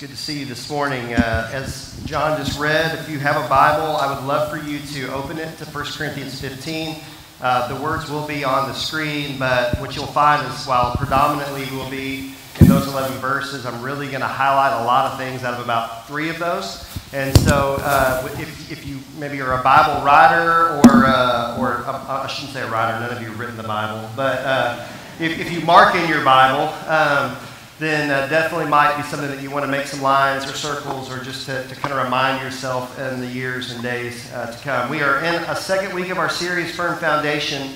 good to see you this morning. Uh, as John just read, if you have a Bible, I would love for you to open it to 1 Corinthians 15. Uh, the words will be on the screen, but what you'll find is while predominantly will be in those 11 verses, I'm really going to highlight a lot of things out of about three of those. And so, uh, if, if you maybe are a Bible writer, or, uh, or uh, I shouldn't say a writer, none of you have written the Bible, but uh, if, if you mark in your Bible, um, then uh, definitely might be something that you want to make some lines or circles or just to, to kind of remind yourself in the years and days uh, to come. We are in a second week of our series, Firm Foundation.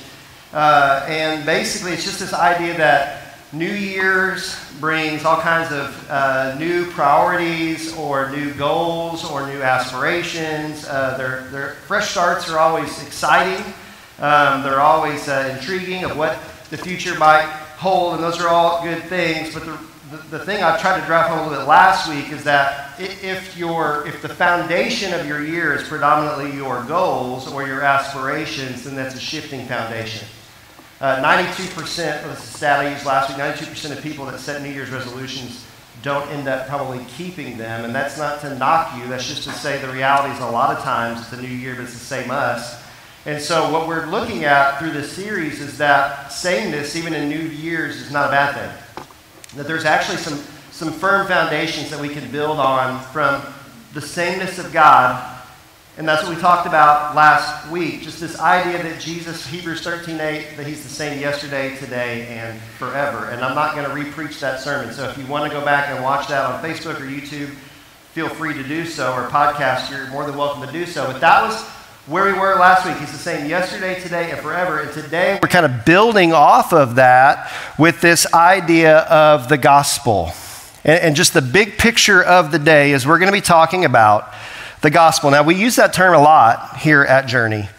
Uh, and basically, it's just this idea that New Year's brings all kinds of uh, new priorities or new goals or new aspirations. Uh, their, their fresh starts are always exciting, um, they're always uh, intriguing of what the future might hold, and those are all good things. But the the, thing I tried to drive home a little bit last week is that if, your, if the foundation of your year is predominantly your goals or your aspirations, then that's a shifting foundation. Uh, 92%, well, this is a stat I used last week, 92% of people that set New Year's resolutions don't end up probably keeping them. And that's not to knock you, that's just to say the reality is a lot of times it's the new year, but it's the same us. And so, what we're looking at through this series is that sameness, even in new years, is not a bad thing that there's actually some, some firm foundations that we can build on from the sameness of God. And that's what we talked about last week. Just this idea that Jesus, Hebrews 13 8, that he's the same yesterday, today, and forever. And I'm not going to repreach that sermon. So if you want to go back and watch that on Facebook or YouTube, feel free to do so, or podcast, you're more than welcome to do so. But that was where we were last week. He's the same yesterday, today, and forever. And today we're kind of building off of that with this idea of the gospel. And, and just the big picture of the day is we're going to be talking about the gospel. Now, we use that term a lot here at Journey.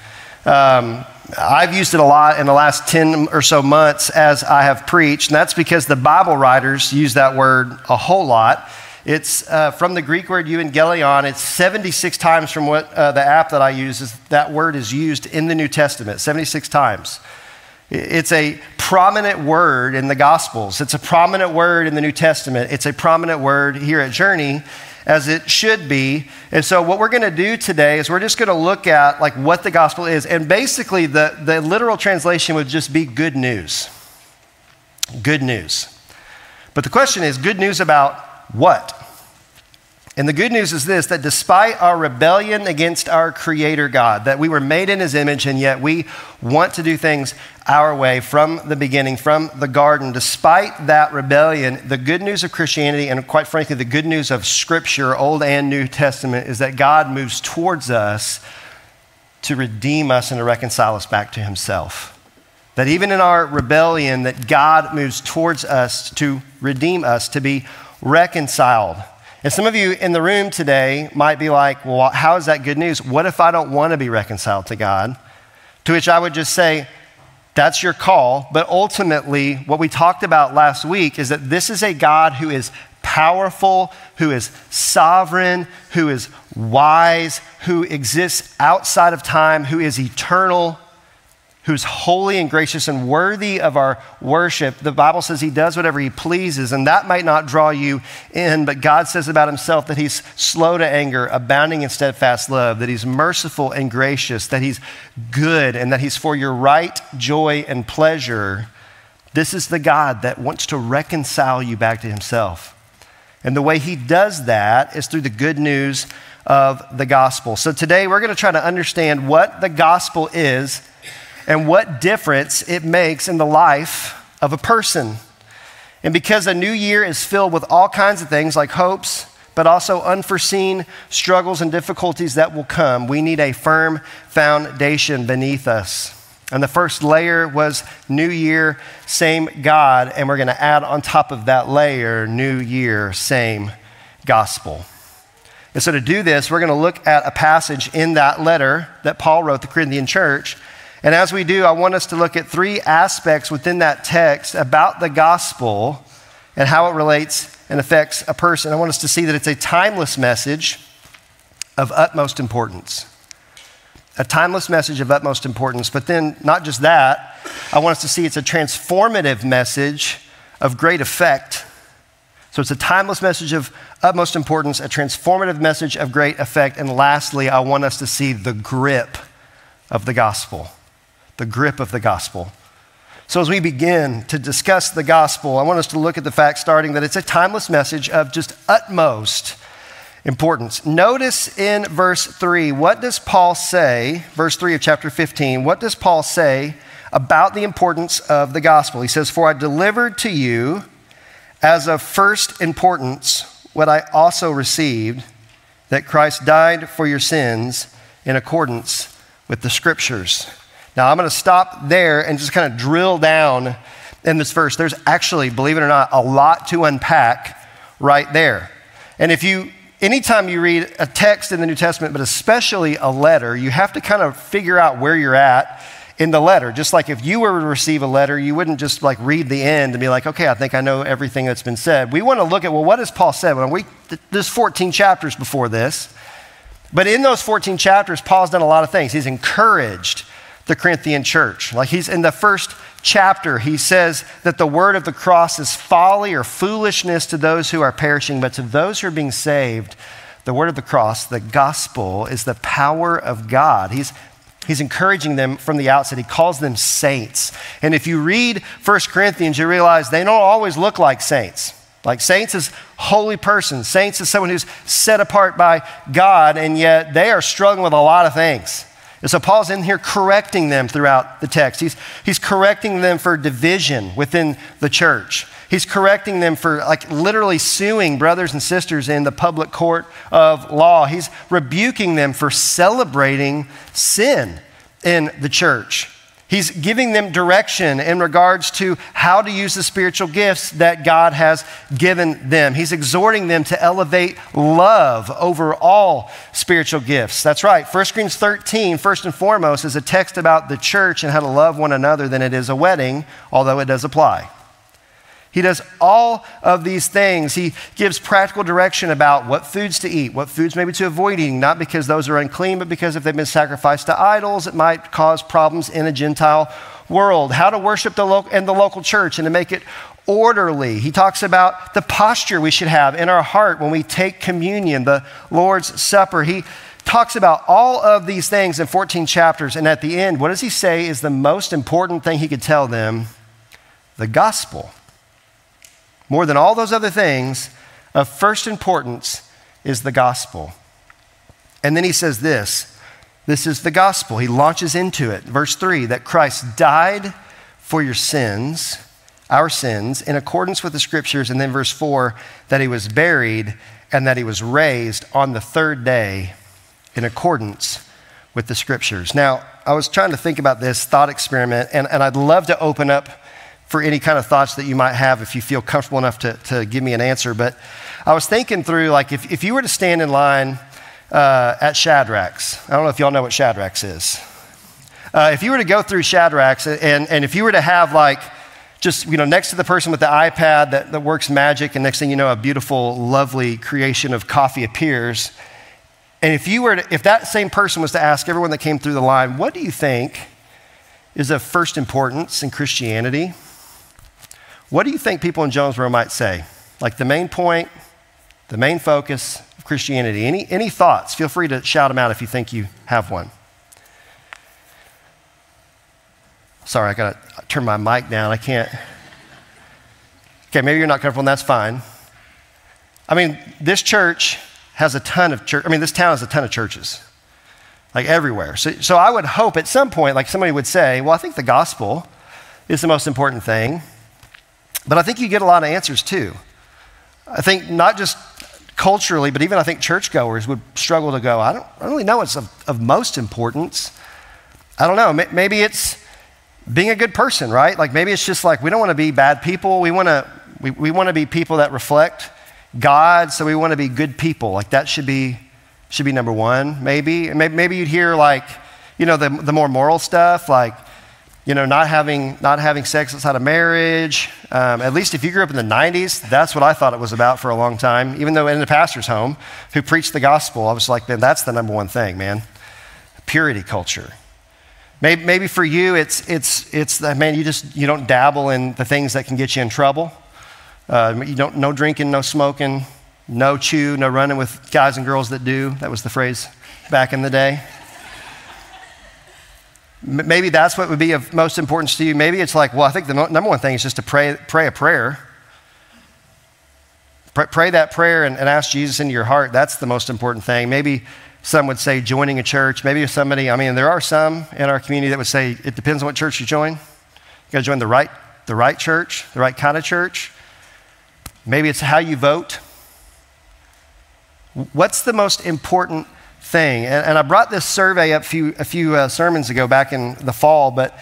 Um, I've used it a lot in the last 10 or so months as I have preached, and that's because the Bible writers use that word a whole lot. It's uh, from the Greek word euangelion. It's 76 times from what uh, the app that I use is that word is used in the New Testament, 76 times. It's a prominent word in the Gospels. It's a prominent word in the New Testament. It's a prominent word here at Journey, as it should be. And so, what we're going to do today is we're just going to look at like what the gospel is, and basically, the, the literal translation would just be good news. Good news. But the question is, good news about what? And the good news is this that despite our rebellion against our Creator God, that we were made in His image and yet we want to do things our way from the beginning, from the garden, despite that rebellion, the good news of Christianity and quite frankly, the good news of Scripture, Old and New Testament, is that God moves towards us to redeem us and to reconcile us back to Himself. That even in our rebellion, that God moves towards us to redeem us, to be reconciled. And some of you in the room today might be like, well, how is that good news? What if I don't want to be reconciled to God? To which I would just say, that's your call. But ultimately, what we talked about last week is that this is a God who is powerful, who is sovereign, who is wise, who exists outside of time, who is eternal, who's holy and gracious and worthy of our worship. The Bible says he does whatever he pleases, and that might not draw you in, but God says about himself that he's slow to anger, abounding in steadfast love, that he's merciful and gracious, that he's good, and that he's for your right joy and pleasure. This is the God that wants to reconcile you back to himself. And the way he does that is through the good news of the gospel. So today we're going to try to understand what the gospel is and what difference it makes in the life of a person. And because a new year is filled with all kinds of things like hopes, but also unforeseen struggles and difficulties that will come, we need a firm foundation beneath us. And the first layer was New Year, same God. And we're going to add on top of that layer, New Year, same gospel. And so to do this, we're going to look at a passage in that letter that Paul wrote the Corinthian church and as we do, I want us to look at three aspects within that text about the gospel and how it relates and affects a person. I want us to see that it's a timeless message of utmost importance. A timeless message of utmost importance. But then, not just that, I want us to see it's a transformative message of great effect. So it's a timeless message of utmost importance, a transformative message of great effect. And lastly, I want us to see the grip of the gospel. The grip of the gospel. So, as we begin to discuss the gospel, I want us to look at the fact starting that it's a timeless message of just utmost importance. Notice in verse 3, what does Paul say, verse 3 of chapter 15, what does Paul say about the importance of the gospel? He says, For I delivered to you as of first importance what I also received that Christ died for your sins in accordance with the scriptures. Now, I'm going to stop there and just kind of drill down in this verse. There's actually, believe it or not, a lot to unpack right there. And if you, anytime you read a text in the New Testament, but especially a letter, you have to kind of figure out where you're at in the letter. Just like if you were to receive a letter, you wouldn't just like read the end and be like, okay, I think I know everything that's been said. We want to look at, well, what has Paul said? Well, we, there's 14 chapters before this. But in those 14 chapters, Paul's done a lot of things. He's encouraged the Corinthian church. Like he's in the first chapter, he says that the word of the cross is folly or foolishness to those who are perishing, but to those who are being saved, the word of the cross, the gospel, is the power of God. He's He's encouraging them from the outset. He calls them saints. And if you read 1 Corinthians, you realize they don't always look like saints. Like saints is holy persons. Saints is someone who's set apart by God, and yet they are struggling with a lot of things. And so Paul's in here correcting them throughout the text. He's, he's correcting them for division within the church. He's correcting them for like literally suing brothers and sisters in the public court of law. He's rebuking them for celebrating sin in the church. He's giving them direction in regards to how to use the spiritual gifts that God has given them. He's exhorting them to elevate love over all spiritual gifts. That's right. 1 Corinthians 13, first and foremost, is a text about the church and how to love one another than it is a wedding, although it does apply. He does all of these things. He gives practical direction about what foods to eat, what foods maybe to avoid eating, not because those are unclean, but because if they've been sacrificed to idols, it might cause problems in a Gentile world. How to worship the lo- in the local church and to make it orderly. He talks about the posture we should have in our heart when we take communion, the Lord's Supper. He talks about all of these things in 14 chapters. And at the end, what does he say is the most important thing he could tell them? The gospel. More than all those other things, of first importance is the gospel. And then he says this this is the gospel. He launches into it. Verse 3 that Christ died for your sins, our sins, in accordance with the scriptures. And then verse 4 that he was buried and that he was raised on the third day in accordance with the scriptures. Now, I was trying to think about this thought experiment, and, and I'd love to open up for any kind of thoughts that you might have if you feel comfortable enough to, to give me an answer. But I was thinking through, like, if, if you were to stand in line uh, at Shadrack's, I don't know if y'all know what Shadrack's is. Uh, if you were to go through Shadrack's and, and if you were to have, like, just, you know, next to the person with the iPad that, that works magic, and next thing you know, a beautiful, lovely creation of coffee appears. And if you were to, if that same person was to ask everyone that came through the line, what do you think is of first importance in Christianity? What do you think people in Jonesboro might say? Like the main point, the main focus of Christianity. Any, any thoughts? Feel free to shout them out if you think you have one. Sorry, I got to turn my mic down. I can't. Okay, maybe you're not comfortable, and that's fine. I mean, this church has a ton of church. I mean, this town has a ton of churches, like everywhere. So, so I would hope at some point, like somebody would say, well, I think the gospel is the most important thing. But I think you get a lot of answers too. I think not just culturally, but even I think churchgoers would struggle to go, I don't, I don't really know what's of, of most importance. I don't know. Maybe it's being a good person, right? Like maybe it's just like we don't want to be bad people. We want to we, we want to be people that reflect God, so we want to be good people. Like that should be should be number one, maybe. And maybe, maybe you'd hear like, you know, the, the more moral stuff, like you know, not having, not having sex outside of marriage. Um, at least if you grew up in the 90s, that's what I thought it was about for a long time. Even though in the pastor's home who preached the gospel, I was like, man, that's the number one thing, man. Purity culture. Maybe, maybe for you, it's, it's, it's that, man, you just, you don't dabble in the things that can get you in trouble. Uh, you don't, no drinking, no smoking, no chew, no running with guys and girls that do. That was the phrase back in the day. Maybe that's what would be of most importance to you. Maybe it's like, well, I think the number one thing is just to pray, pray a prayer. Pray, pray that prayer and, and ask Jesus into your heart. That's the most important thing. Maybe some would say joining a church. Maybe somebody, I mean, there are some in our community that would say it depends on what church you join. You got to join the right, the right church, the right kind of church. Maybe it's how you vote. What's the most important thing? And, and I brought this survey up a few, a few uh, sermons ago back in the fall, but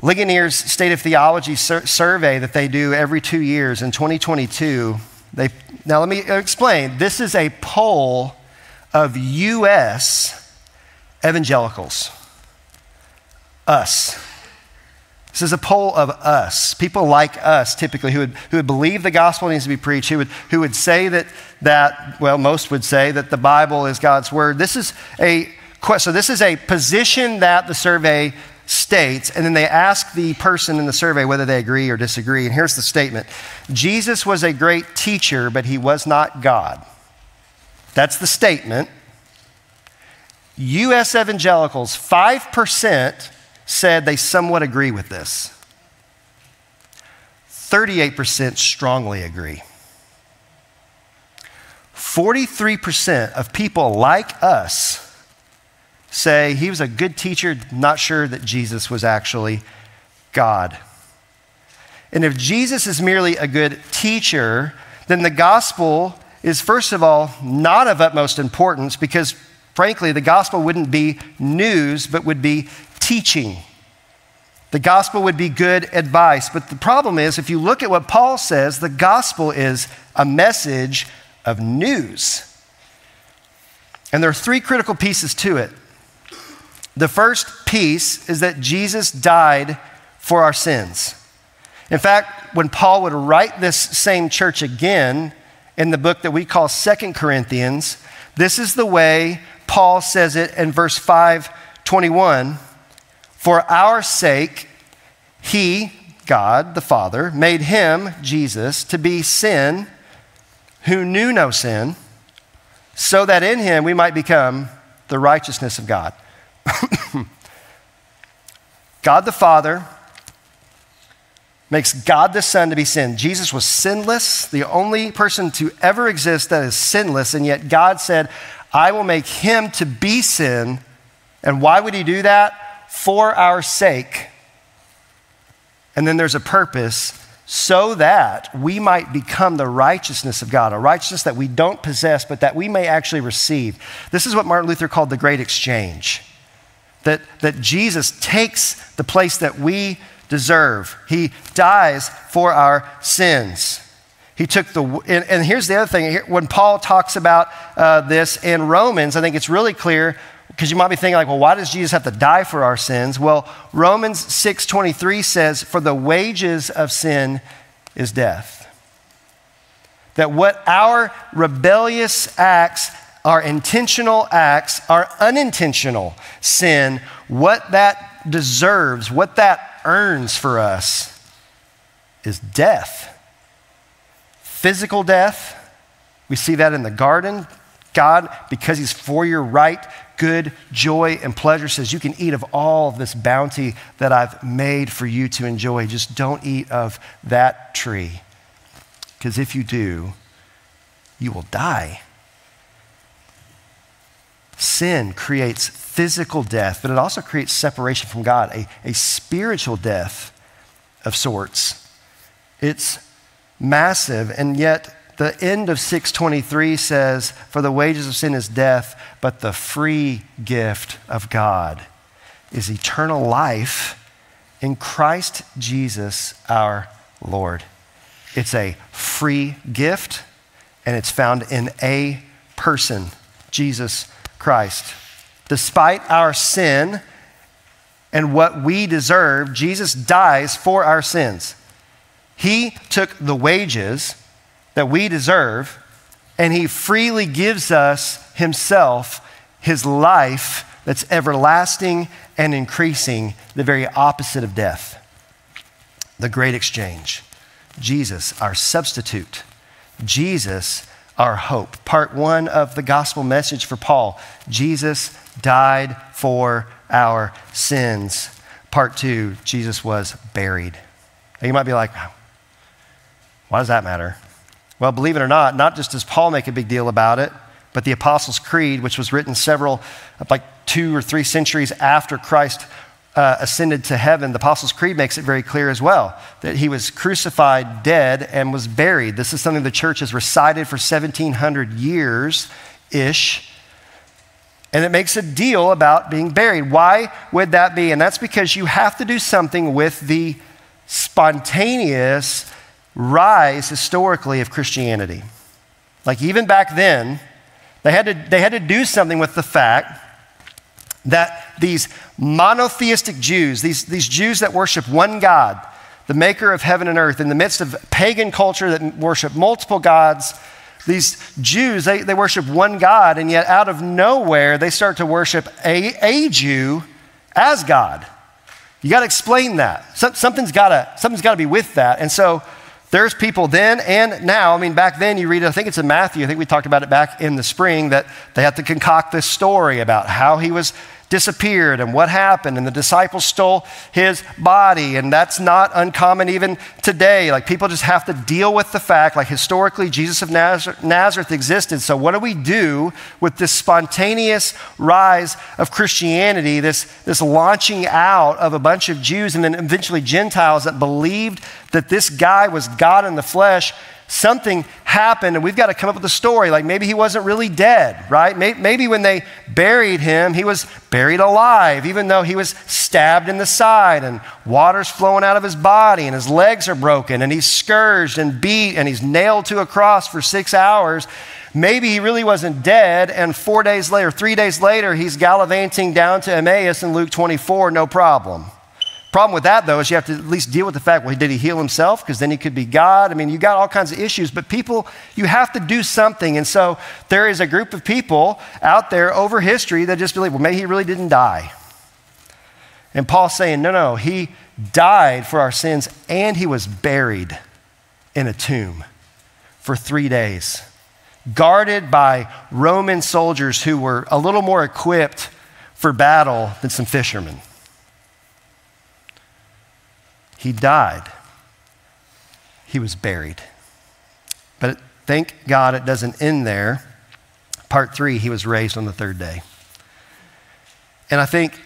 Ligonier's State of Theology sur- survey that they do every two years in 2022, they, now let me explain. This is a poll of U.S. evangelicals, us. This is a poll of us, people like us typically, who would, who would believe the gospel needs to be preached, who would, who would say that, that, well, most would say that the Bible is God's word. This is a question. so this is a position that the survey states, and then they ask the person in the survey whether they agree or disagree. And here's the statement Jesus was a great teacher, but he was not God. That's the statement. U.S. evangelicals, 5% said they somewhat agree with this. 38% strongly agree. 43% of people like us say he was a good teacher, not sure that Jesus was actually God. And if Jesus is merely a good teacher, then the gospel is, first of all, not of utmost importance because, frankly, the gospel wouldn't be news, but would be teaching. The gospel would be good advice. But the problem is, if you look at what Paul says, the gospel is a message of news. And there are three critical pieces to it. The first piece is that Jesus died for our sins. In fact, when Paul would write this same church again in the book that we call Second Corinthians, this is the way Paul says it in verse 521. For our sake, he, God the Father, made him, Jesus, to be sin who knew no sin, so that in him we might become the righteousness of God. God the Father makes God the Son to be sin. Jesus was sinless, the only person to ever exist that is sinless, and yet God said, I will make him to be sin. And why would he do that? For our sake. And then there's a purpose so that we might become the righteousness of God, a righteousness that we don't possess, but that we may actually receive. This is what Martin Luther called the great exchange. That, that Jesus takes the place that we deserve. He dies for our sins. He took the, and, and here's the other thing. When Paul talks about uh, this in Romans, I think it's really clear because you might be thinking like, well, why does Jesus have to die for our sins? Well, Romans 6:23 says, "For the wages of sin is death." That what our rebellious acts, our intentional acts, our unintentional sin, what that deserves, what that earns for us is death. Physical death. We see that in the garden. God, because He's for your right, good joy and pleasure says you can eat of all of this bounty that I've made for you to enjoy. Just don't eat of that tree. Because if you do, you will die. Sin creates physical death, but it also creates separation from God, a, a spiritual death of sorts. It's massive, and yet the end of 623 says, For the wages of sin is death, but the free gift of God is eternal life in Christ Jesus our Lord. It's a free gift, and it's found in a person, Jesus Christ. Despite our sin and what we deserve, Jesus dies for our sins. He took the wages that we deserve, and He freely gives us Himself, His life that's everlasting and increasing, the very opposite of death. The great exchange. Jesus, our substitute. Jesus, our hope. Part one of the gospel message for Paul Jesus died for our sins. Part two, Jesus was buried. Now you might be like, why does that matter? Well, believe it or not, not just does Paul make a big deal about it, but the Apostles' Creed, which was written several, like two or three centuries after Christ uh, ascended to heaven, the Apostles' Creed makes it very clear as well that he was crucified, dead, and was buried. This is something the church has recited for 1700 years ish. And it makes a deal about being buried. Why would that be? And that's because you have to do something with the spontaneous rise historically of Christianity. Like even back then, they had to, they had to do something with the fact that these monotheistic Jews, these, these Jews that worship one God, the maker of heaven and earth, in the midst of pagan culture that worship multiple gods, these Jews, they, they worship one God, and yet out of nowhere, they start to worship a, a Jew as God. You got to explain that. something's got to something's got to be with that. And so there's people then and now. I mean, back then you read, I think it's in Matthew, I think we talked about it back in the spring, that they had to concoct this story about how he was disappeared and what happened, and the disciples stole his body. And that's not uncommon even today. Like people just have to deal with the fact, like historically, Jesus of Nazareth existed. So, what do we do with this spontaneous rise of Christianity, this, this launching out of a bunch of Jews and then eventually Gentiles that believed that this guy was God in the flesh? Something happened and we've got to come up with a story. Like maybe he wasn't really dead, right? Maybe when they buried him, he was buried alive, even though he was stabbed in the side and water's flowing out of his body and his legs are broken and he's scourged and beat and he's nailed to a cross for six hours. Maybe he really wasn't dead, and four days later, three days later, he's gallivanting down to Emmaus in Luke 24, no problem. Problem with that, though, is you have to at least deal with the fact well, did he heal himself? Because then he could be God. I mean, you got all kinds of issues, but people, you have to do something. And so there is a group of people out there over history that just believe, well, maybe he really didn't die. And Paul's saying, no, no, he died for our sins and he was buried in a tomb for three days, guarded by Roman soldiers who were a little more equipped for battle than some fishermen. He died. He was buried. But thank God it doesn't end there. Part three, he was raised on the third day. And I think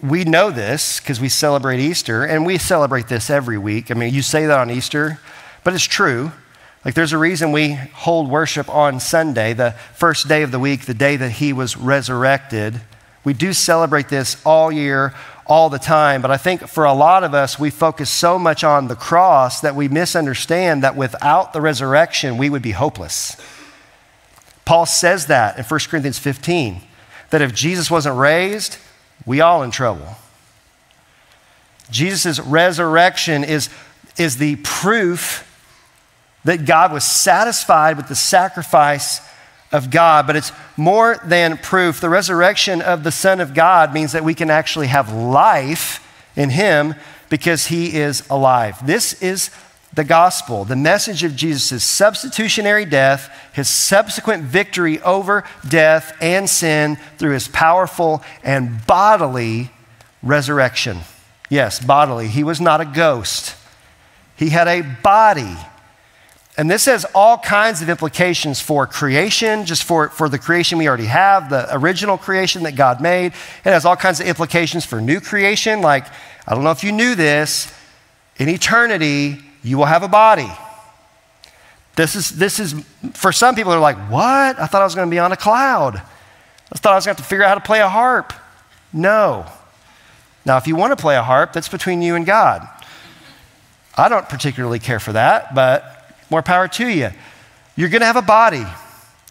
we know this because we celebrate Easter, and we celebrate this every week. I mean, you say that on Easter, but it's true. Like, there's a reason we hold worship on Sunday, the first day of the week, the day that he was resurrected. We do celebrate this all year all the time. But I think for a lot of us, we focus so much on the cross that we misunderstand that without the resurrection, we would be hopeless. Paul says that in 1 Corinthians 15, that if Jesus wasn't raised, we all in trouble. Jesus' resurrection is, is the proof that God was satisfied with the sacrifice of God, but it's more than proof. The resurrection of the Son of God means that we can actually have life in Him because He is alive. This is the gospel, the message of Jesus' substitutionary death, his subsequent victory over death and sin through his powerful and bodily resurrection. Yes, bodily. He was not a ghost, he had a body. And this has all kinds of implications for creation, just for, for the creation we already have, the original creation that God made. It has all kinds of implications for new creation. Like, I don't know if you knew this, in eternity, you will have a body. This is, this is for some people, they're like, what? I thought I was going to be on a cloud. I thought I was going to have to figure out how to play a harp. No. Now, if you want to play a harp, that's between you and God. I don't particularly care for that, but more power to you. You're going to have a body.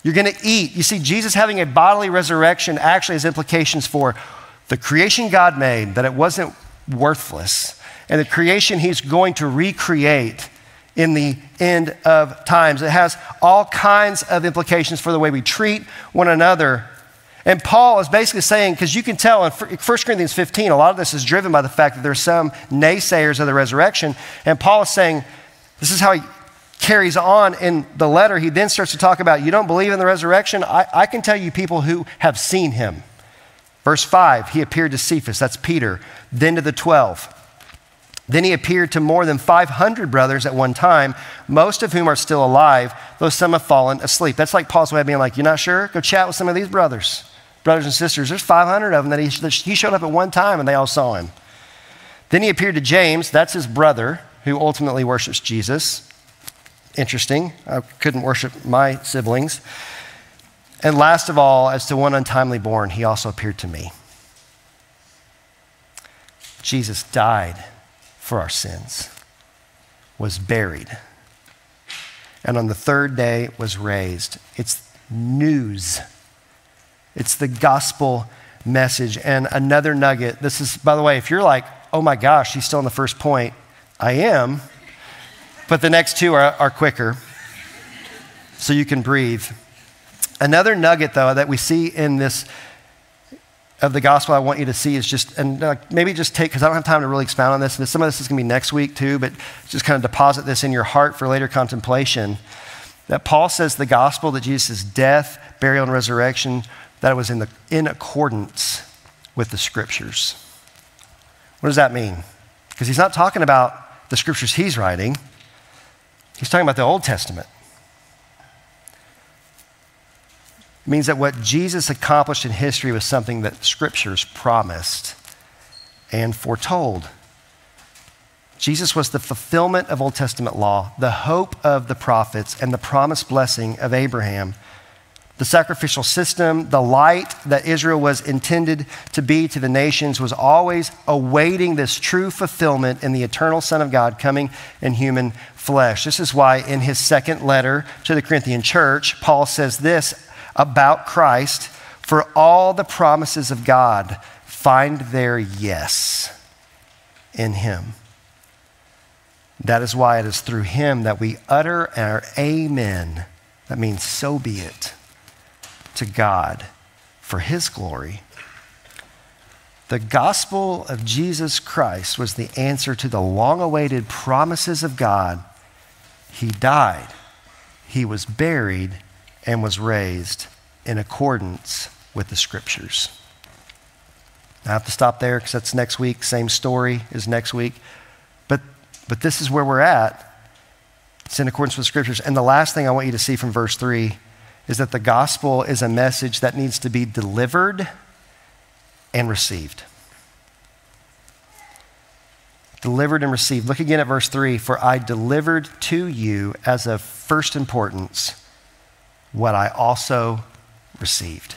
You're going to eat. You see, Jesus having a bodily resurrection actually has implications for the creation God made, that it wasn't worthless, and the creation He's going to recreate in the end of times. It has all kinds of implications for the way we treat one another. And Paul is basically saying, because you can tell in 1 Corinthians 15, a lot of this is driven by the fact that there's some naysayers of the resurrection. And Paul is saying, This is how he carries on in the letter. He then starts to talk about, You don't believe in the resurrection? I, I can tell you people who have seen him. Verse 5, he appeared to Cephas, that's Peter, then to the 12. Then he appeared to more than 500 brothers at one time, most of whom are still alive, though some have fallen asleep. That's like Paul's way of being like, You're not sure? Go chat with some of these brothers, brothers and sisters. There's 500 of them that he, that he showed up at one time and they all saw him. Then he appeared to James, that's his brother, who ultimately worships Jesus. Interesting. I couldn't worship my siblings. And last of all, as to one untimely born, he also appeared to me. Jesus died for our sins, was buried, and on the third day was raised. It's news. It's the gospel message. And another nugget this is, by the way, if you're like, oh my gosh, he's still on the first point, I am. But the next two are, are quicker, so you can breathe. Another nugget, though, that we see in this of the gospel I want you to see is just, and uh, maybe just take, because I don't have time to really expound on this, and some of this is going to be next week too, but just kind of deposit this in your heart for later contemplation. That Paul says the gospel that Jesus' death, burial, and resurrection, that it was in, the, in accordance with the scriptures. What does that mean? Because he's not talking about the scriptures he's writing, he's talking about the Old Testament. It means that what Jesus accomplished in history was something that scriptures promised and foretold. Jesus was the fulfillment of Old Testament law, the hope of the prophets, and the promised blessing of Abraham. The sacrificial system, the light that Israel was intended to be to the nations, was always awaiting this true fulfillment in the eternal Son of God coming in human flesh. This is why, in his second letter to the Corinthian church, Paul says this about Christ, for all the promises of God find their yes in Him. That is why it is through Him that we utter our amen. That means so be it to God for His glory. The gospel of Jesus Christ was the answer to the long awaited promises of God. He died, He was buried, and was raised in accordance with the scriptures. I have to stop there because that's next week. Same story is next week. But, but this is where we're at. It's in accordance with scriptures. And the last thing I want you to see from verse 3 is that the gospel is a message that needs to be delivered and received. Delivered and received. Look again at verse 3 For I delivered to you as of first importance what I also received.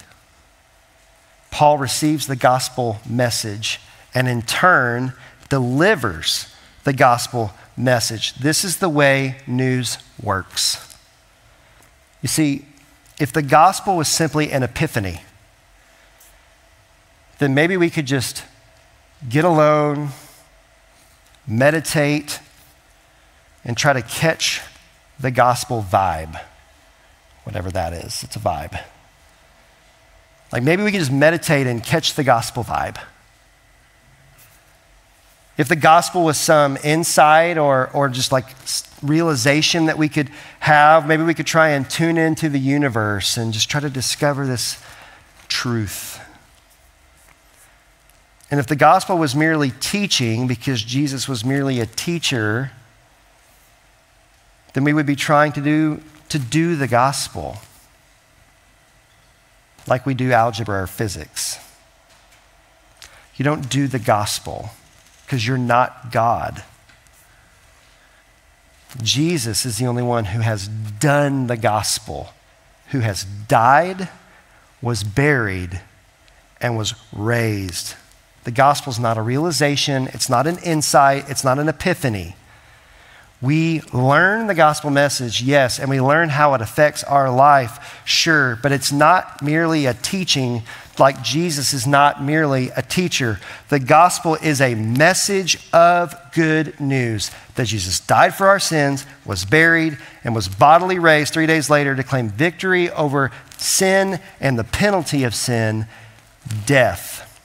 Paul receives the gospel message and in turn delivers the gospel message. This is the way news works. You see, if the gospel was simply an epiphany, then maybe we could just get alone, meditate, and try to catch the gospel vibe whatever that is. It's a vibe. Like maybe we can just meditate and catch the gospel vibe. If the gospel was some insight or, or just like realization that we could have, maybe we could try and tune into the universe and just try to discover this truth. And if the gospel was merely teaching, because Jesus was merely a teacher, then we would be trying to do to do the gospel like we do algebra or physics. You don't do the gospel because you're not God. Jesus is the only one who has done the gospel, who has died, was buried, and was raised. The gospel is not a realization, it's not an insight, it's not an epiphany. We learn the gospel message, yes, and we learn how it affects our life, sure, but it's not merely a teaching like Jesus is not merely a teacher. The gospel is a message of good news that Jesus died for our sins, was buried, and was bodily raised three days later to claim victory over sin and the penalty of sin, death.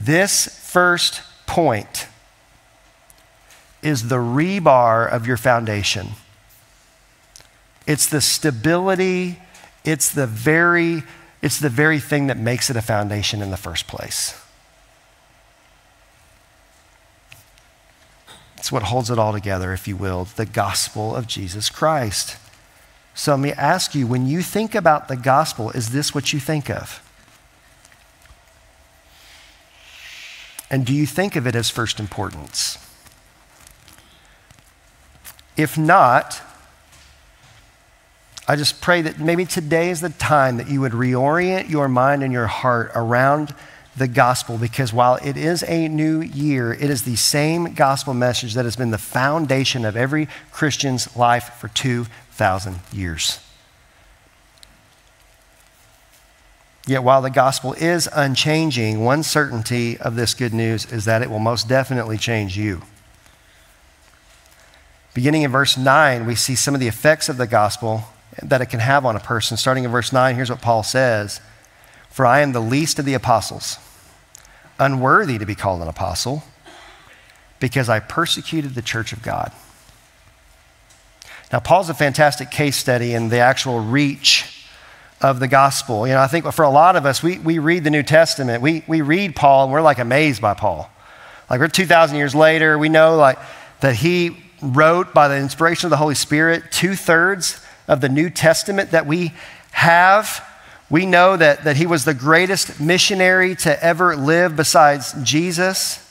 This first point is the rebar of your foundation. It's the stability, it's the very it's the very thing that makes it a foundation in the first place. It's what holds it all together, if you will, the gospel of Jesus Christ. So let me ask you when you think about the gospel, is this what you think of? And do you think of it as first importance? If not, I just pray that maybe today is the time that you would reorient your mind and your heart around the gospel because while it is a new year, it is the same gospel message that has been the foundation of every Christian's life for 2,000 years. Yet, while the gospel is unchanging, one certainty of this good news is that it will most definitely change you. Beginning in verse 9, we see some of the effects of the gospel that it can have on a person. Starting in verse 9, here's what Paul says For I am the least of the apostles, unworthy to be called an apostle, because I persecuted the church of God. Now, Paul's a fantastic case study in the actual reach of the gospel. You know, I think for a lot of us, we, we read the New Testament, we, we read Paul, and we're like amazed by Paul. Like we're 2,000 years later, we know like that he wrote by the inspiration of the Holy Spirit two thirds of the New Testament that we have. We know that, that he was the greatest missionary to ever live besides Jesus.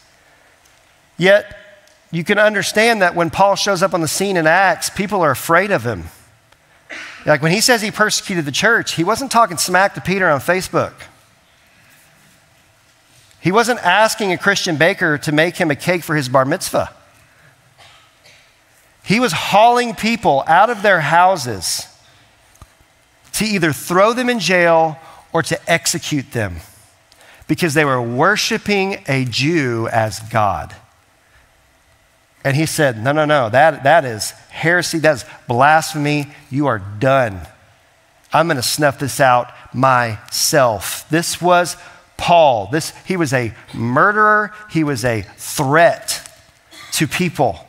Yet, you can understand that when Paul shows up on the scene in Acts, people are afraid of him. Like when he says he persecuted the church, he wasn't talking smack to Peter on Facebook. He wasn't asking a Christian baker to make him a cake for his bar mitzvah. He was hauling people out of their houses to either throw them in jail or to execute them because they were worshiping a Jew as God. And he said, No, no, no, that, that is heresy, that is blasphemy. You are done. I'm going to snuff this out myself. This was Paul. This, he was a murderer, he was a threat to people.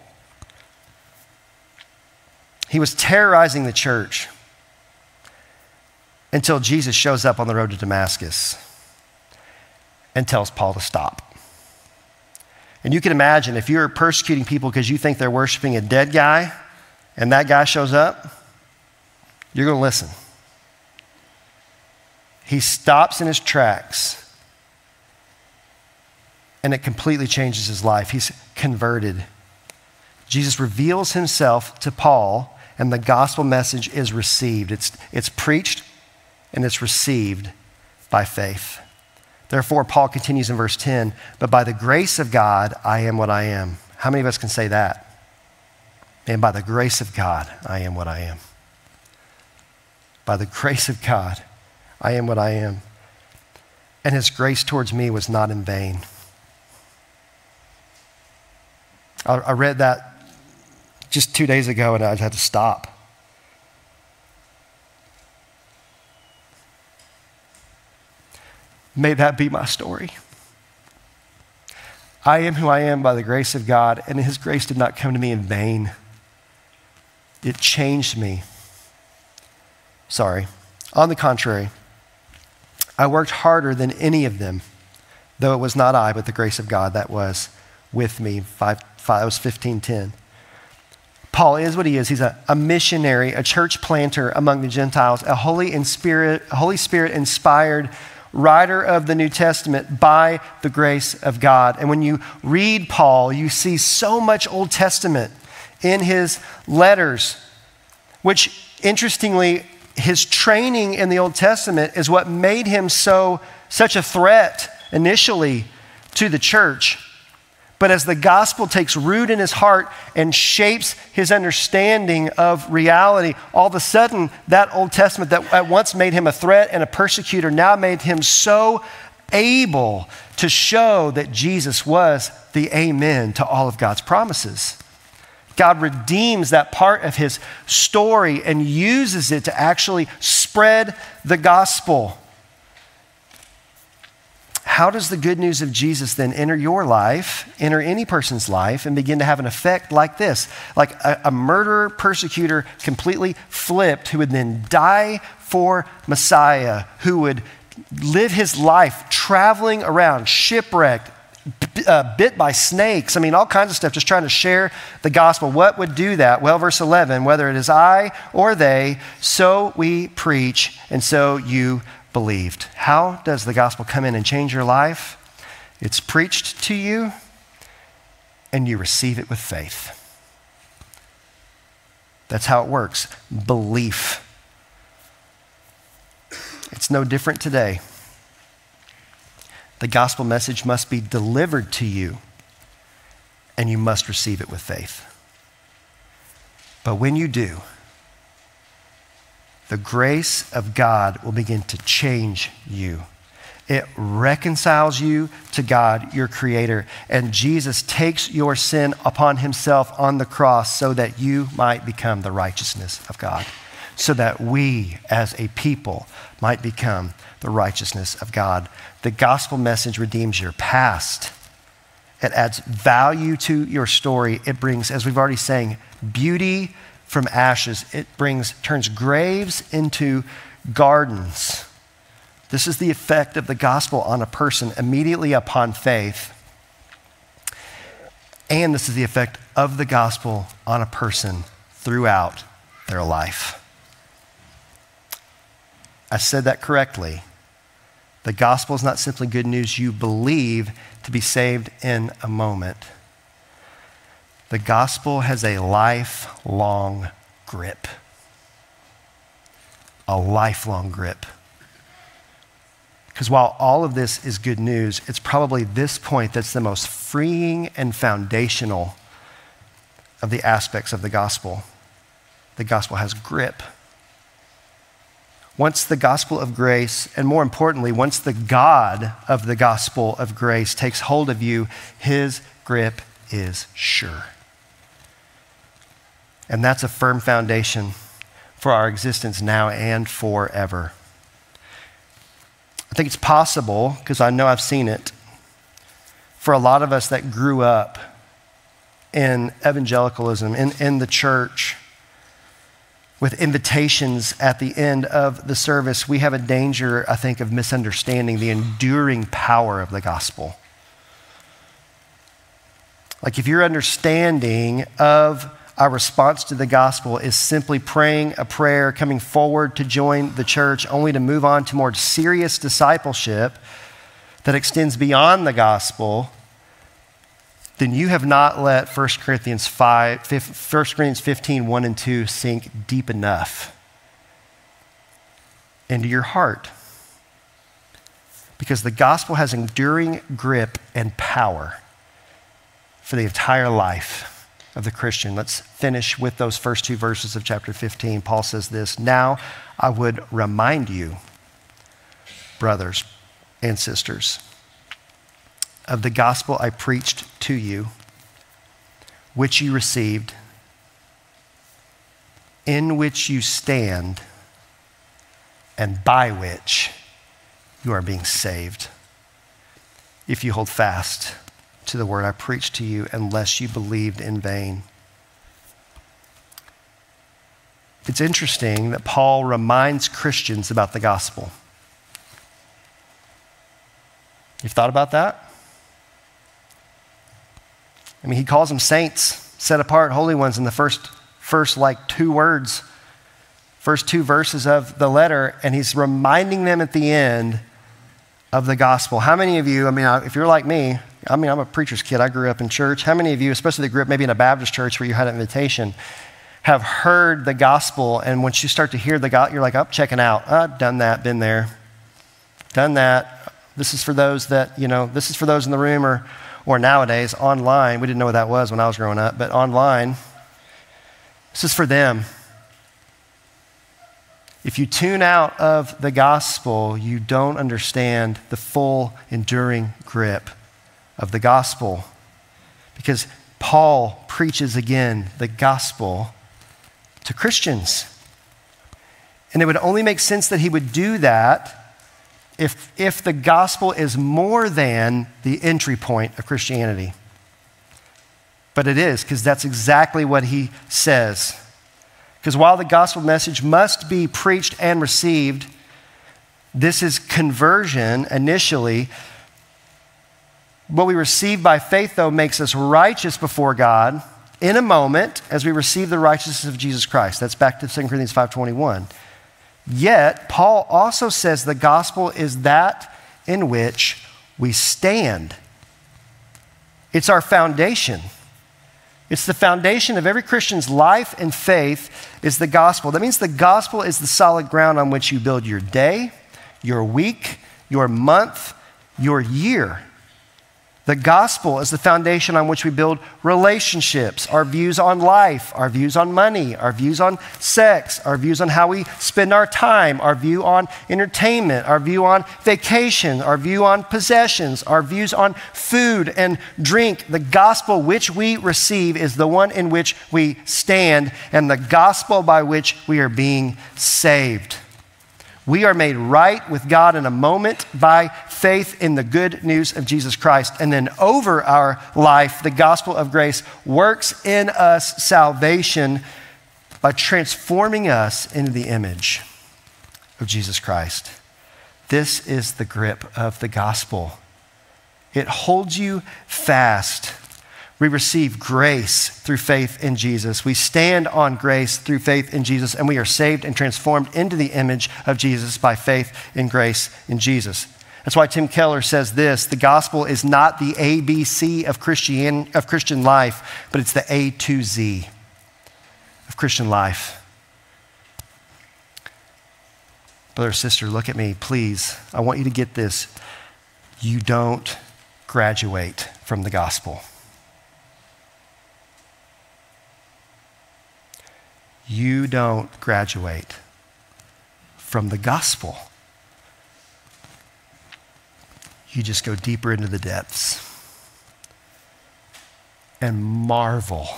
He was terrorizing the church until Jesus shows up on the road to Damascus and tells Paul to stop. And you can imagine if you're persecuting people because you think they're worshiping a dead guy and that guy shows up, you're going to listen. He stops in his tracks and it completely changes his life. He's converted. Jesus reveals himself to Paul and the gospel message is received. It's, it's preached and it's received by faith. Therefore, Paul continues in verse 10 But by the grace of God, I am what I am. How many of us can say that? And by the grace of God, I am what I am. By the grace of God, I am what I am. And his grace towards me was not in vain. I, I read that just two days ago and I had to stop. May that be my story. I am who I am by the grace of God, and His grace did not come to me in vain. It changed me. Sorry. On the contrary, I worked harder than any of them, though it was not I, but the grace of God that was with me. Five, five, was 1510. Paul is what he is. He's a, a missionary, a church planter among the Gentiles, a Holy, spirit, Holy Spirit inspired writer of the New Testament by the grace of God. And when you read Paul, you see so much Old Testament in his letters, which interestingly, his training in the Old Testament is what made him so such a threat initially to the church. But as the gospel takes root in his heart and shapes his understanding of reality, all of a sudden, that Old Testament that at once made him a threat and a persecutor now made him so able to show that Jesus was the amen to all of God's promises. God redeems that part of his story and uses it to actually spread the gospel how does the good news of Jesus then enter your life, enter any person's life, and begin to have an effect like this? Like a, a murderer, persecutor, completely flipped, who would then die for Messiah, who would live his life traveling around, shipwrecked, uh, bit by snakes. I mean, all kinds of stuff, just trying to share the gospel. What would do that? Well, verse 11 whether it is I or they, so we preach, and so you believed. How does the gospel come in and change your life? It's preached to you, and you receive it with faith. That's how it works. Belief. It's no different today. The gospel message must be delivered to you, and you must receive it with faith. But when you do, the grace of God will begin to change you. It reconciles you to God, your Creator. And Jesus takes your sin upon Himself on the cross so that you might become the righteousness of God, so that we as a people might become the righteousness of God. The gospel message redeems your past. It adds value to your story. It brings, as we've already saying, beauty from ashes. It brings, turns graves into gardens. This is the effect of the gospel on a person immediately upon faith. And this is the effect of the gospel on a person throughout their life. I said that correctly. The gospel is not simply good news you believe to be saved in a moment. The gospel has a lifelong grip. A lifelong grip. Because while all of this is good news, it's probably this point that's the most freeing and foundational of the aspects of the gospel. The gospel has grip once the gospel of grace, and more importantly, once the God of the gospel of grace takes hold of you, his grip is sure. And that's a firm foundation for our existence now and forever. I think it's possible, because I know I've seen it, for a lot of us that grew up in evangelicalism, in, in the church, with invitations at the end of the service, we have a danger, I think, of misunderstanding the enduring power of the gospel. Like, if your understanding of our response to the gospel is simply praying a prayer, coming forward to join the church, only to move on to more serious discipleship that extends beyond the gospel, then you have not let 1 Corinthians, 5, 1 Corinthians 15, 1 and 2 sink deep enough into your heart. Because the gospel has enduring grip and power for the entire life of the Christian. Let's finish with those first two verses of chapter 15. Paul says this Now I would remind you, brothers and sisters of the gospel I preached to you, which you received, in which you stand, and by which you are being saved. If you hold fast to the word I preached to you, unless you believed in vain. It's interesting that Paul reminds Christians about the gospel. You've thought about that? I mean, he calls them saints, set apart, holy ones in the first, first like two words, first two verses of the letter, and he's reminding them at the end of the gospel. How many of you, I mean, if you're like me, I mean, I'm a preacher's kid. I grew up in church. How many of you, especially that grew up maybe in a Baptist church where you had an invitation, have heard the gospel, and once you start to hear the gospel, you're like, oh, checking out. I've done that, been there, done that. This is for those that, you know, this is for those in the room or or nowadays online. We didn't know what that was when I was growing up, but online, this is for them. If you tune out of the gospel, you don't understand the full, enduring grip of the gospel. Because Paul preaches again the gospel to Christians. And it would only make sense that he would do that if, if the gospel is more than the entry point of Christianity. But it is, because that's exactly what he says. Because while the gospel message must be preached and received, this is conversion initially. What we receive by faith, though, makes us righteous before God in a moment as we receive the righteousness of Jesus Christ. That's back to 2 Corinthians 5.21. Yet, Paul also says the gospel is that in which we stand. It's our foundation. It's the foundation of every Christian's life and faith is the gospel. That means the gospel is the solid ground on which you build your day, your week, your month, your year. The gospel is the foundation on which we build relationships, our views on life, our views on money, our views on sex, our views on how we spend our time, our view on entertainment, our view on vacation, our view on possessions, our views on food and drink. The gospel which we receive is the one in which we stand, and the gospel by which we are being saved. We are made right with God in a moment by faith in the good news of Jesus Christ. And then over our life, the gospel of grace works in us salvation by transforming us into the image of Jesus Christ. This is the grip of the gospel. It holds you fast we receive grace through faith in Jesus. We stand on grace through faith in Jesus, and we are saved and transformed into the image of Jesus by faith in grace in Jesus. That's why Tim Keller says this the gospel is not the ABC of, Christian, of Christian life, but it's the A to Z of Christian life. Brother, sister, look at me, please. I want you to get this. You don't graduate from the gospel. you don't graduate from the gospel. You just go deeper into the depths and marvel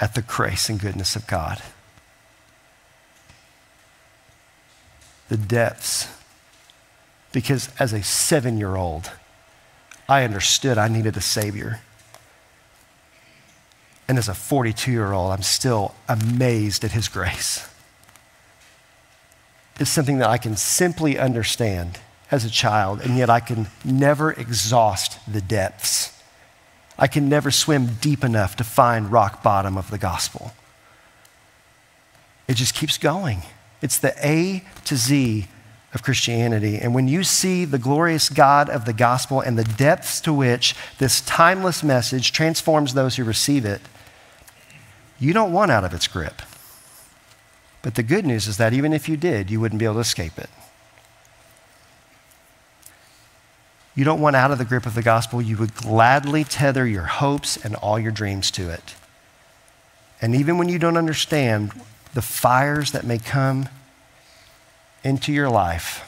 at the grace and goodness of God. The depths. Because as a seven year old, I understood I needed a Savior. And as a 42 year old, I'm still amazed at his grace. It's something that I can simply understand as a child, and yet I can never exhaust the depths. I can never swim deep enough to find rock bottom of the gospel. It just keeps going. It's the A to Z of Christianity. And when you see the glorious God of the gospel and the depths to which this timeless message transforms those who receive it, you don't want out of its grip. But the good news is that even if you did, you wouldn't be able to escape it. You don't want out of the grip of the gospel, you would gladly tether your hopes and all your dreams to it. And even when you don't understand the fires that may come into your life,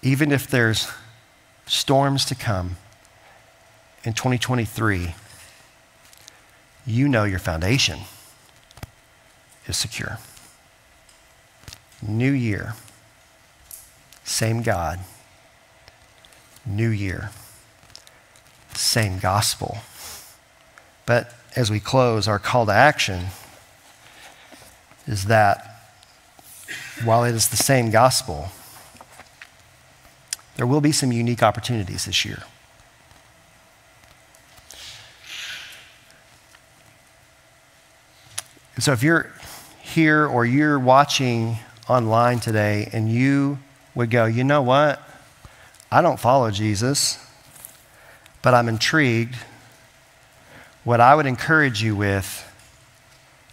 even if there's storms to come in 2023, you know your foundation is secure. New year, same God. New year, same gospel. But as we close, our call to action is that while it is the same gospel, there will be some unique opportunities this year. And so if you're here or you're watching online today and you would go, you know what? I don't follow Jesus, but I'm intrigued. What I would encourage you with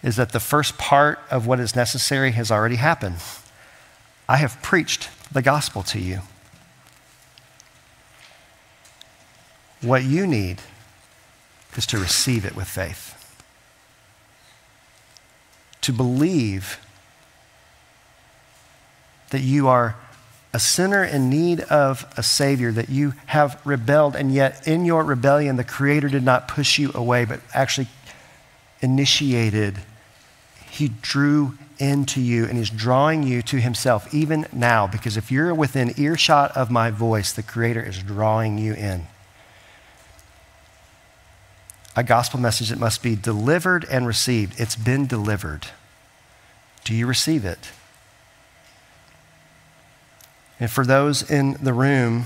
is that the first part of what is necessary has already happened. I have preached the gospel to you. What you need is to receive it with faith to believe that you are a sinner in need of a Savior, that you have rebelled, and yet in your rebellion, the Creator did not push you away, but actually initiated He drew into you and He's drawing you to Himself even now because if you're within earshot of my voice, the Creator is drawing you in. A gospel message that must be delivered and received. It's been delivered. Do you receive it? And for those in the room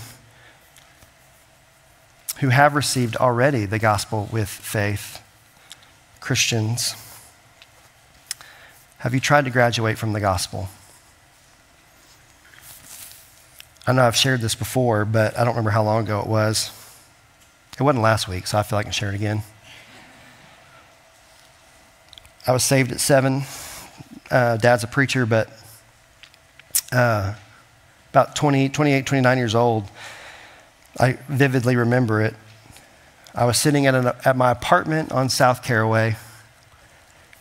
who have received already the gospel with faith, Christians, have you tried to graduate from the gospel? I know I've shared this before, but I don't remember how long ago it was. It wasn't last week, so I feel like I can share it again. I was saved at seven. Uh, Dad's a preacher, but uh, about 20, 28, 29 years old, I vividly remember it. I was sitting at, an, at my apartment on South Caraway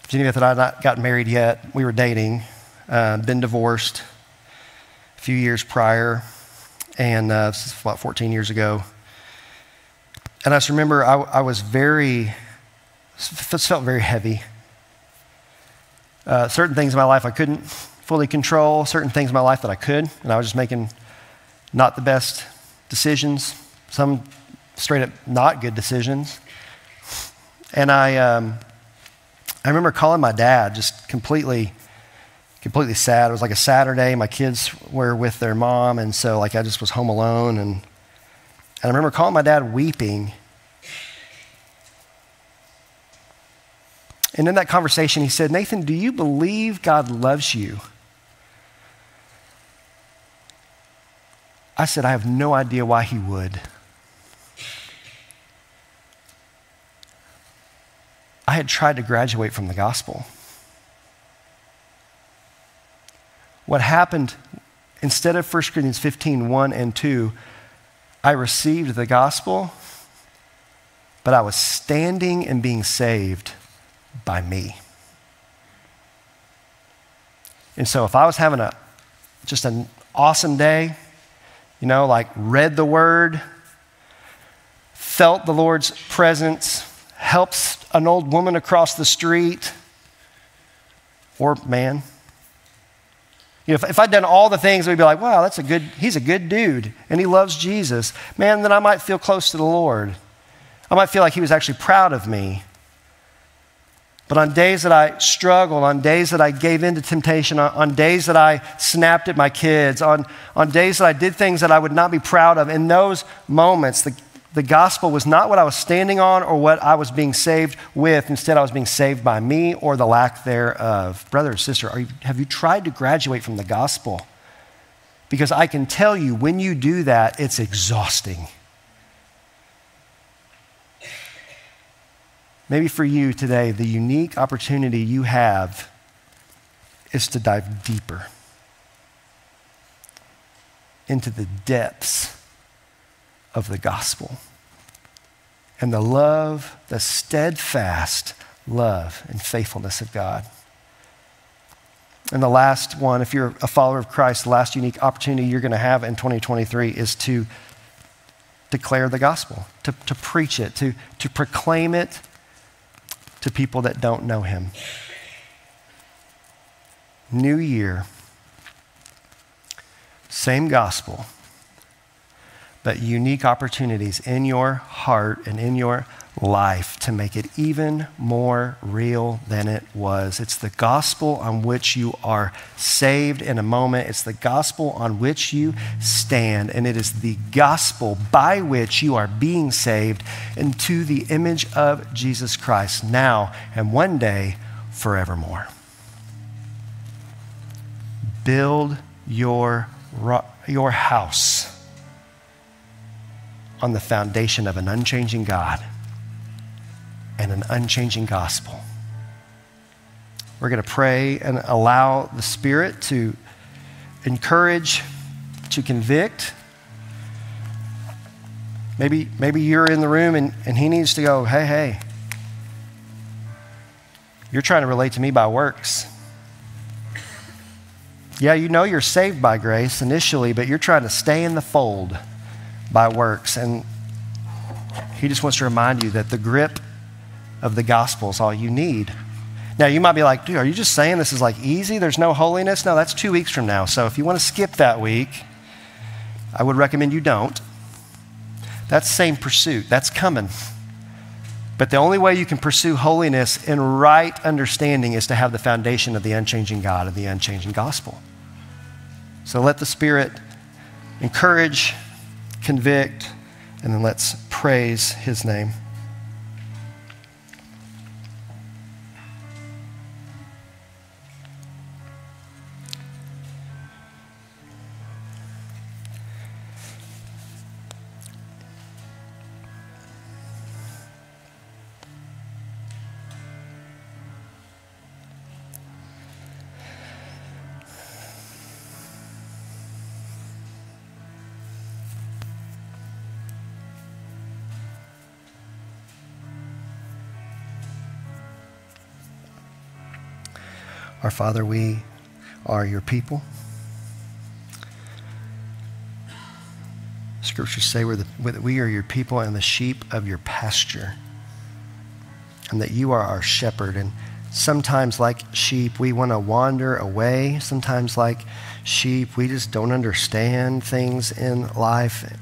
Geneva and I had not gotten married yet. We were dating, uh, been divorced a few years prior, and uh, this is about 14 years ago. And I just remember I, I was very, felt very heavy. Uh, certain things in my life I couldn't fully control, certain things in my life that I could, and I was just making not the best decisions, some straight up not good decisions. And I, um, I remember calling my dad just completely, completely sad. It was like a Saturday. My kids were with their mom, and so like I just was home alone. And, and I remember calling my dad weeping. And in that conversation, he said, Nathan, do you believe God loves you? I said, I have no idea why he would. I had tried to graduate from the gospel. What happened, instead of 1 Corinthians 15, 1 and 2, I received the gospel, but I was standing and being saved by me. And so if I was having a just an awesome day, you know, like read the word, felt the Lord's presence, helps an old woman across the street or man. You know, if, if I'd done all the things, we'd be like, wow, that's a good, he's a good dude and he loves Jesus. Man, then I might feel close to the Lord. I might feel like he was actually proud of me. But on days that I struggled, on days that I gave in to temptation, on, on, days that I snapped at my kids, on, on days that I did things that I would not be proud of, in those moments, the, the gospel was not what I was standing on or what I was being saved with. Instead, I was being saved by me or the lack thereof. Brother or sister, you, have you tried to graduate from the gospel? Because I can tell you, when you do that, it's exhausting. Maybe for you today, the unique opportunity you have is to dive deeper into the depths of the gospel and the love, the steadfast love and faithfulness of God. And the last one, if you're a follower of Christ, the last unique opportunity you're going to have in 2023 is to declare the gospel, to, to preach it, to, to proclaim it to people that don't know Him. New year, same gospel, but unique opportunities in your heart and in your life to make it even more real than it was. It's the gospel on which you are saved in a moment. It's the gospel on which you stand. And it is the gospel by which you are being saved into the image of Jesus Christ now and one day forevermore. Build your, your house on the foundation of an unchanging God and an unchanging gospel. We're going to pray and allow the Spirit to encourage, to convict. Maybe, maybe you're in the room and, and he needs to go, hey, hey, you're trying to relate to me by works. Yeah, you know you're saved by grace initially, but you're trying to stay in the fold by works. And he just wants to remind you that the grip of the gospel is all you need. Now, you might be like, dude, are you just saying this is like easy? There's no holiness? No, that's two weeks from now. So if you want to skip that week, I would recommend you don't. That's same pursuit, that's coming. But the only way you can pursue holiness in right understanding is to have the foundation of the unchanging God and the unchanging gospel. So let the Spirit encourage, convict, and then let's praise His name. Our Father, we are your people. Scriptures say we're the, we are your people and the sheep of your pasture, and that you are our shepherd. And sometimes, like sheep, we want to wander away. Sometimes, like sheep, we just don't understand things in life.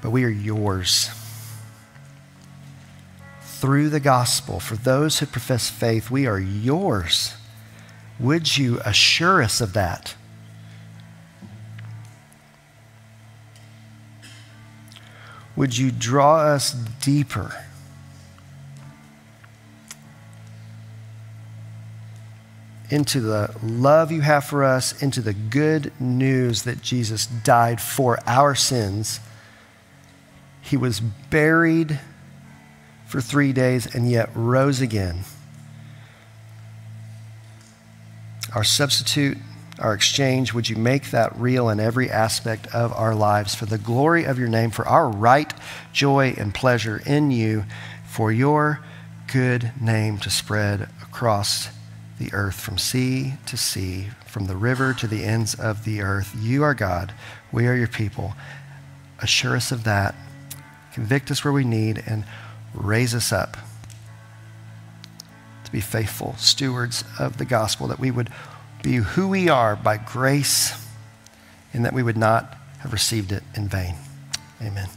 But we are yours through the gospel, for those who profess faith, we are yours. Would you assure us of that? Would you draw us deeper? Into the love you have for us, into the good news that Jesus died for our sins. He was buried for three days and yet rose again. Our substitute, our exchange, would you make that real in every aspect of our lives for the glory of your name, for our right joy and pleasure in you, for your good name to spread across the earth from sea to sea, from the river to the ends of the earth. You are God. We are your people. Assure us of that. Convict us where we need and raise us up to be faithful stewards of the gospel, that we would be who we are by grace, and that we would not have received it in vain. Amen.